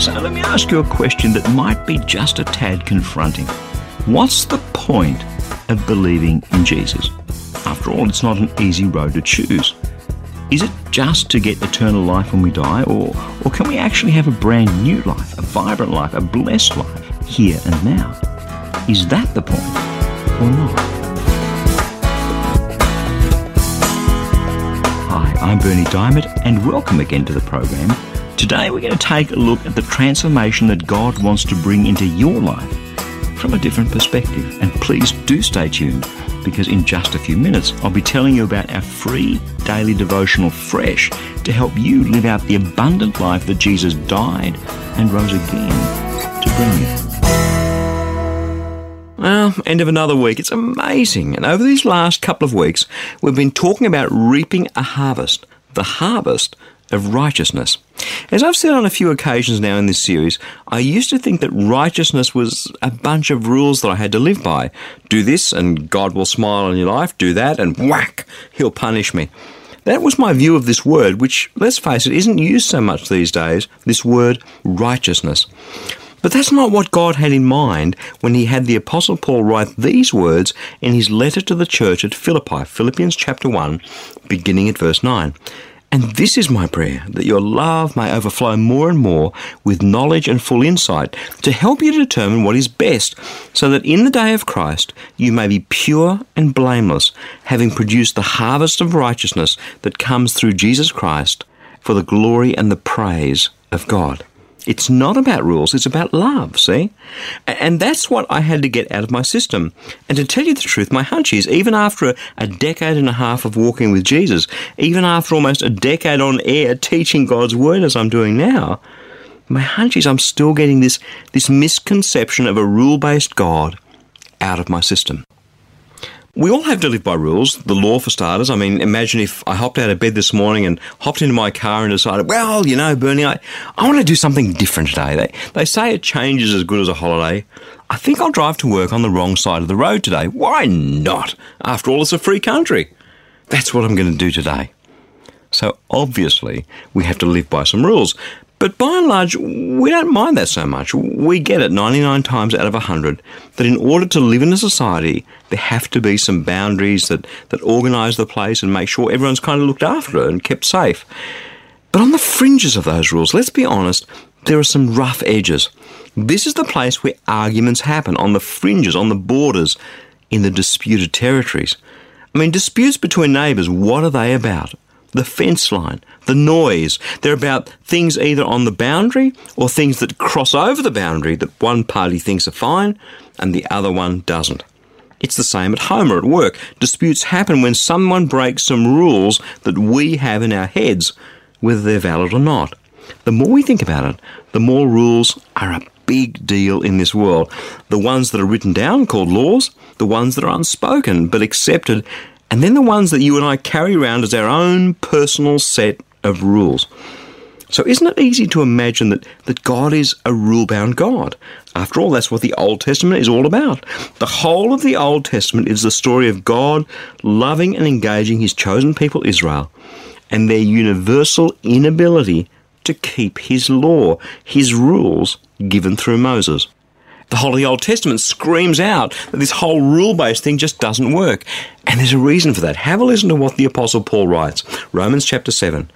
So let me ask you a question that might be just a tad confronting. What's the point of believing in Jesus? After all, it's not an easy road to choose. Is it just to get eternal life when we die, or, or can we actually have a brand new life, a vibrant life, a blessed life here and now? Is that the point, or not? Hi, I'm Bernie Dymet, and welcome again to the program. Today we're going to take a look at the transformation that God wants to bring into your life from a different perspective. And please do stay tuned because in just a few minutes I'll be telling you about our free daily devotional Fresh to help you live out the abundant life that Jesus died and rose again to bring you. Well, end of another week. It's amazing. And over these last couple of weeks, we've been talking about reaping a harvest, the harvest of righteousness. As I've said on a few occasions now in this series, I used to think that righteousness was a bunch of rules that I had to live by. Do this and God will smile on your life, do that and whack, he'll punish me. That was my view of this word, which, let's face it, isn't used so much these days, this word righteousness. But that's not what God had in mind when he had the Apostle Paul write these words in his letter to the church at Philippi, Philippians chapter 1, beginning at verse 9. And this is my prayer, that your love may overflow more and more with knowledge and full insight to help you determine what is best, so that in the day of Christ you may be pure and blameless, having produced the harvest of righteousness that comes through Jesus Christ for the glory and the praise of God. It's not about rules, it's about love, see? And that's what I had to get out of my system. And to tell you the truth, my hunch is even after a, decade and a half of walking with Jesus, even after almost a decade on air teaching God's word as I'm doing now, my hunch is I'm still getting this, this misconception of a rule based God out of my system. We all have to live by rules, the law for starters. I mean, imagine if I hopped out of bed this morning and hopped into my car and decided, well, you know, Bernie, I, I want to do something different today. They, they say a change is as good as a holiday. I think I'll drive to work on the wrong side of the road today. Why not? After all, it's a free country. That's what I'm going to do today. So obviously, we have to live by some rules. But by and large, we don't mind that so much. We get it 99 times out of 100 that in order to live in a society, there have to be some boundaries that, that organise the place and make sure everyone's kind of looked after and kept safe. But on the fringes of those rules, let's be honest, there are some rough edges. This is the place where arguments happen, on the fringes, on the borders, in the disputed territories. I mean, disputes between neighbours, what are they about? The fence line, the noise. They're about things either on the boundary or things that cross over the boundary that one party thinks are fine and the other one doesn't. It's the same at home or at work. Disputes happen when someone breaks some rules that we have in our heads, whether they're valid or not. The more we think about it, the more rules are a big deal in this world. The ones that are written down, called laws, the ones that are unspoken but accepted and then the ones that you and I carry around as our own personal set of rules. So isn't it easy to imagine that, that God is a rule bound God? After all, that's what the Old Testament is all about. The whole of the Old Testament is the story of God loving and engaging his chosen people Israel and their universal inability to keep his law, his rules given through Moses the the Old Testament screams out that this whole rule based thing just doesn't work. And there's a reason for that. Have a listen to what the Apostle Paul writes Romans chapter 7.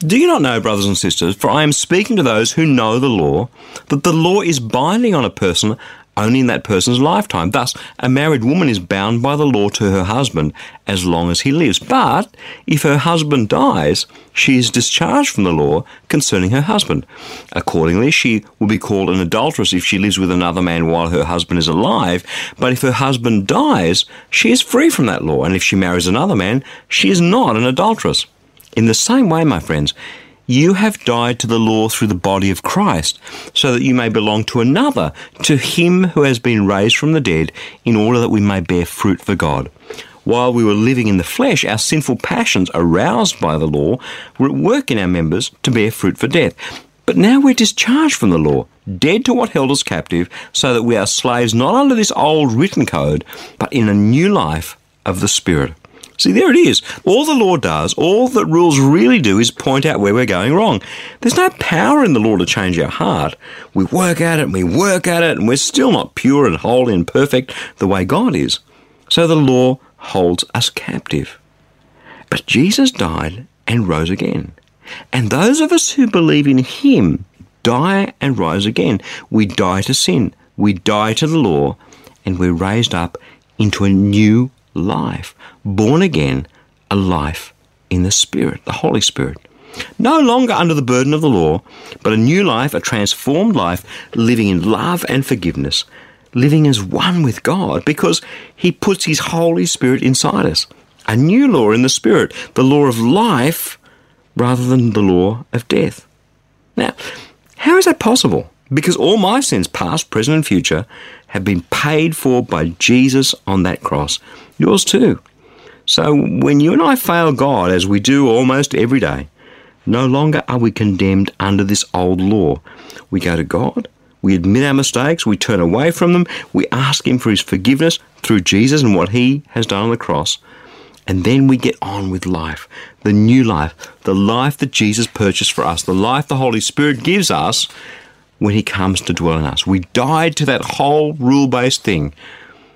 Do you not know, brothers and sisters, for I am speaking to those who know the law, that the law is binding on a person only in that person's lifetime. Thus, a married woman is bound by the law to her husband as long as he lives. But if her husband dies, she is discharged from the law concerning her husband. Accordingly, she will be called an adulteress if she lives with another man while her husband is alive. But if her husband dies, she is free from that law. And if she marries another man, she is not an adulteress. In the same way, my friends, you have died to the law through the body of Christ, so that you may belong to another, to him who has been raised from the dead, in order that we may bear fruit for God. While we were living in the flesh, our sinful passions, aroused by the law, were at work in our members to bear fruit for death. But now we're discharged from the law, dead to what held us captive, so that we are slaves not under this old written code, but in a new life of the Spirit. See, there it is. All the law does, all that rules really do is point out where we're going wrong. There's no power in the law to change our heart. We work at it and we work at it, and we're still not pure and holy and perfect the way God is. So the law holds us captive. But Jesus died and rose again. And those of us who believe in Him die and rise again. We die to sin, we die to the law, and we're raised up into a new life, born again, a life in the Spirit, the Holy Spirit. No longer under the burden of the law, but a new life, a transformed life, living in love and forgiveness, living as one with God because He puts His Holy Spirit inside us. A new law in the Spirit, the law of life rather than the law of death. Now, how is that possible? Because all my sins, past, present, and future, have been paid for by Jesus on that cross. Yours too. So when you and I fail God, as we do almost every day, no longer are we condemned under this old law. We go to God, we admit our mistakes, we turn away from them, we ask Him for His forgiveness through Jesus and what He has done on the cross. And then we get on with life, the new life, the life that Jesus purchased for us, the life the Holy Spirit gives us when He comes to dwell in us. We died to that whole rule based thing.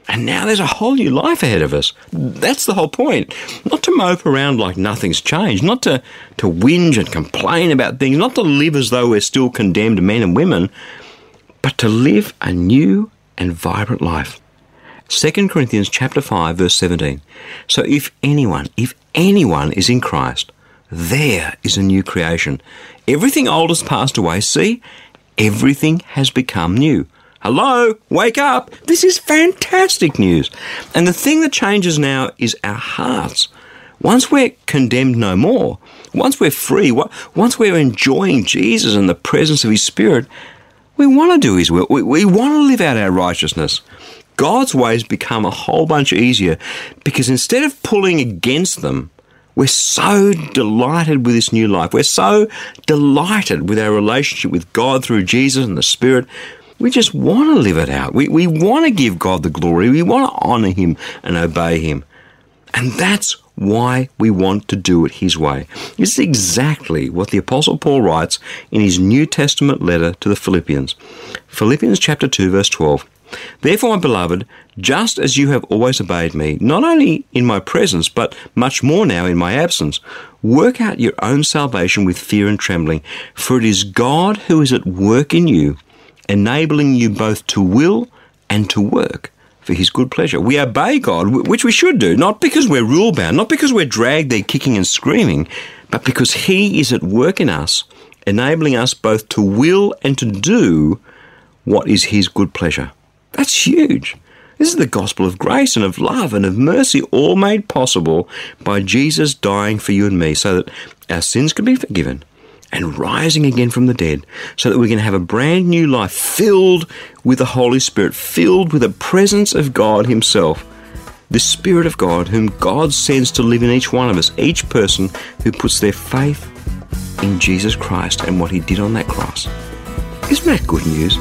And now there's a whole new life ahead of us. That's the whole point. Not to mope around like nothing's changed, not to, to whinge and complain about things, not to live as though we're still condemned men and women, but to live a new and vibrant life. 2 Corinthians chapter 5 verse 17. So if anyone, if anyone is in Christ, there is a new creation. Everything old has passed away. See, everything has become new. Hello, wake up. This is fantastic news. And the thing that changes now is our hearts. Once we're condemned no more, once we're free, once we're enjoying Jesus and the presence of His Spirit, we want to do His will. We, we want to live out our righteousness. God's ways become a whole bunch easier because instead of pulling against them, we're so delighted with this new life. We're so delighted with our relationship with God through Jesus and the Spirit. We just want to live it out. We, we want to give God the glory. We want to honor Him and obey Him. And that's why we want to do it His way. This is exactly what the Apostle Paul writes in his New Testament letter to the Philippians. Philippians chapter 2, verse 12. Therefore, my beloved, just as you have always obeyed me, not only in my presence, but much more now in my absence, work out your own salvation with fear and trembling, for it is God who is at work in you enabling you both to will and to work for his good pleasure. We obey God, which we should do, not because we're rule bound, not because we're dragged there kicking and screaming, but because he is at work in us, enabling us both to will and to do what is his good pleasure. That's huge. This is the gospel of grace and of love and of mercy, all made possible by Jesus dying for you and me so that our sins can be forgiven and rising again from the dead so that we can have a brand new life filled with the Holy Spirit, filled with the presence of God Himself. The Spirit of God, whom God sends to live in each one of us, each person who puts their faith in Jesus Christ and what He did on that cross. Isn't that good news?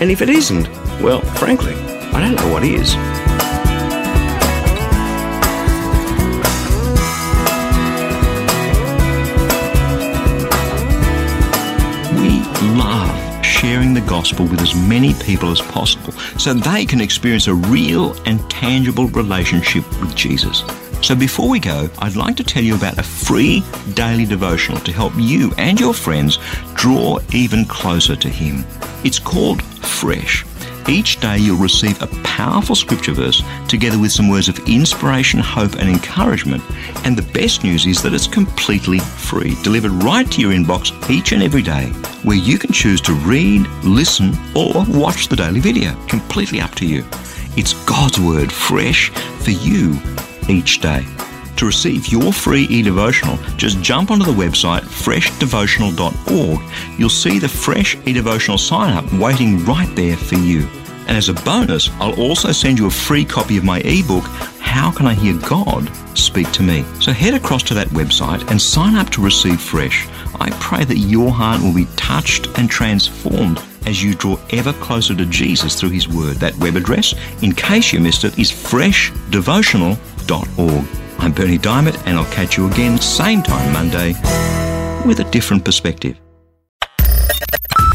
And if it isn't, well, frankly, I don't know what is. Sharing the gospel with as many people as possible so they can experience a real and tangible relationship with Jesus. So before we go, I'd like to tell you about a free daily devotional to help you and your friends draw even closer to Him. It's called Fresh. Each day you'll receive a powerful scripture verse together with some words of inspiration, hope, and encouragement. And the best news is that it's completely free, delivered right to your inbox each and every day, where you can choose to read, listen, or watch the daily video. Completely up to you. It's God's Word fresh for you each day. To receive your free e-devotional, just jump onto the website freshdevotional.org. You'll see the Fresh e-devotional sign up waiting right there for you. And as a bonus, I'll also send you a free copy of my ebook, How Can I Hear God Speak to Me? So head across to that website and sign up to receive Fresh. I pray that your heart will be touched and transformed as you draw ever closer to Jesus through His Word. That web address, in case you missed it, is freshdevotional.org. I'm Bernie Dymet, and I'll catch you again same time Monday with a different perspective.